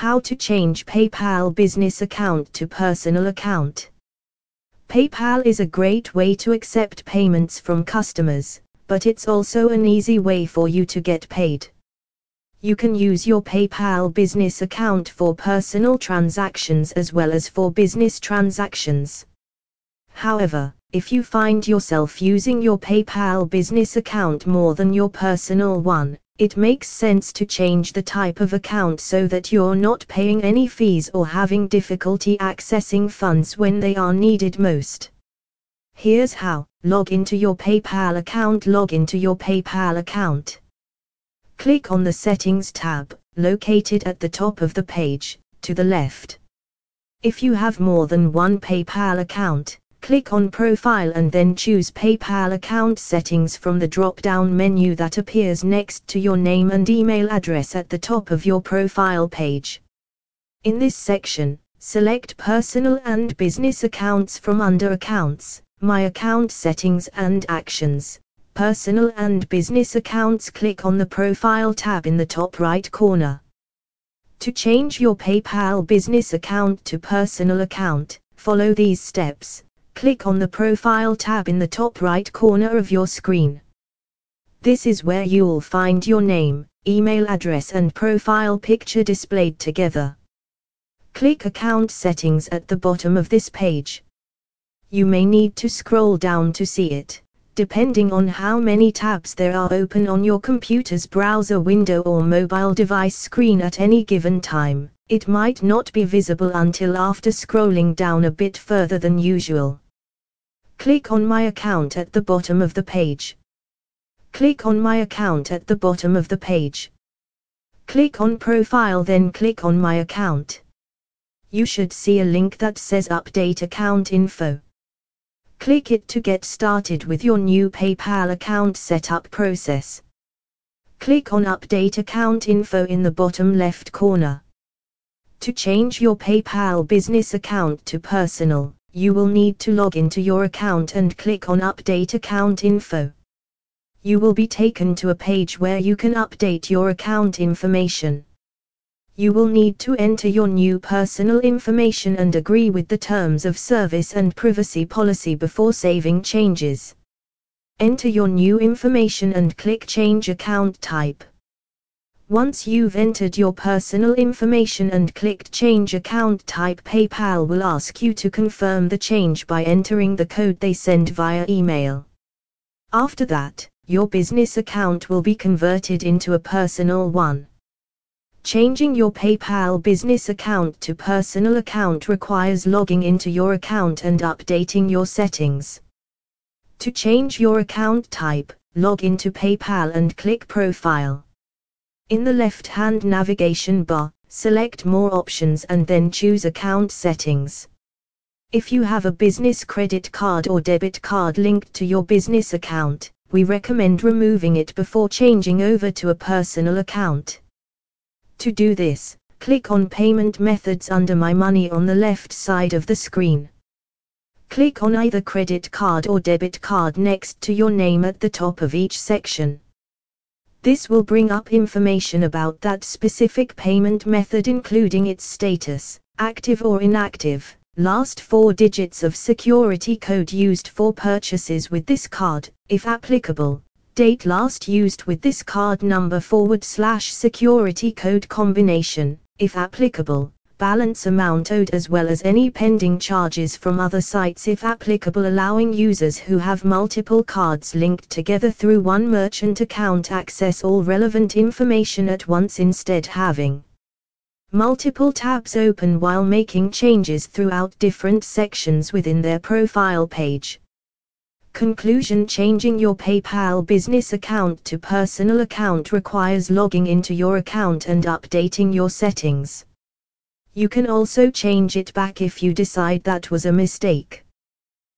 How to change PayPal business account to personal account. PayPal is a great way to accept payments from customers, but it's also an easy way for you to get paid. You can use your PayPal business account for personal transactions as well as for business transactions. However, if you find yourself using your PayPal business account more than your personal one, it makes sense to change the type of account so that you're not paying any fees or having difficulty accessing funds when they are needed most. Here's how log into your PayPal account. Log into your PayPal account. Click on the Settings tab, located at the top of the page, to the left. If you have more than one PayPal account, click on Profile and then choose PayPal account settings from the drop-down menu that appears next to your name and email address at the top of your profile page. In this section, select Personal and Business Accounts from under Accounts, My Account Settings and Actions personal and business accounts click on the Profile tab in the top right corner. To change your PayPal business account to personal account, follow these steps. Click on the Profile tab in the top right corner of your screen. This is where you'll find your name, email address and profile picture displayed together. Click Account Settings at the bottom of this page. You may need to scroll down to see it depending on how many tabs there are open on your computer's browser window or mobile device screen at any given time, it might not be visible until after scrolling down a bit further than usual. Click on My Account at the bottom of the page. Click on My Account at the bottom of the page. Click on Profile then click on My Account. You should see a link that says Update Account Info. Click it to get started with your new PayPal account setup process. Click on Update Account Info in the bottom left corner. To change your PayPal business account to personal, you will need to log into your account and click on Update Account Info. You will be taken to a page where you can update your account information you will need to enter your new personal information and agree with the terms of service and privacy policy before saving changes. Enter your new information and click Change Account Type. Once you've entered your personal information and clicked Change Account Type, PayPal will ask you to confirm the change by entering the code they send via email. After that, your business account will be converted into a personal one. Changing your PayPal business account to personal account requires logging into your account and updating your settings. To change your account type, log into PayPal and click Profile. In the left-hand navigation bar, select More options and then choose Account Settings. If you have a business credit card or debit card linked to your business account, we recommend removing it before changing over to a personal account. To do this, click on Payment Methods under My Money on the left side of the screen. Click on either credit card or debit card next to your name at the top of each section. This will bring up information about that specific payment method including its status, active or inactive, last four digits of security code used for purchases with this card, if applicable, date last used with this card number forward slash security code combination, if applicable, balance amount owed as well as any pending charges from other sites if applicable allowing users who have multiple cards linked together through one merchant account access all relevant information at once instead having multiple tabs open while making changes throughout different sections within their profile page. Conclusion Changing your PayPal business account to personal account requires logging into your account and updating your settings. You can also change it back if you decide that was a mistake.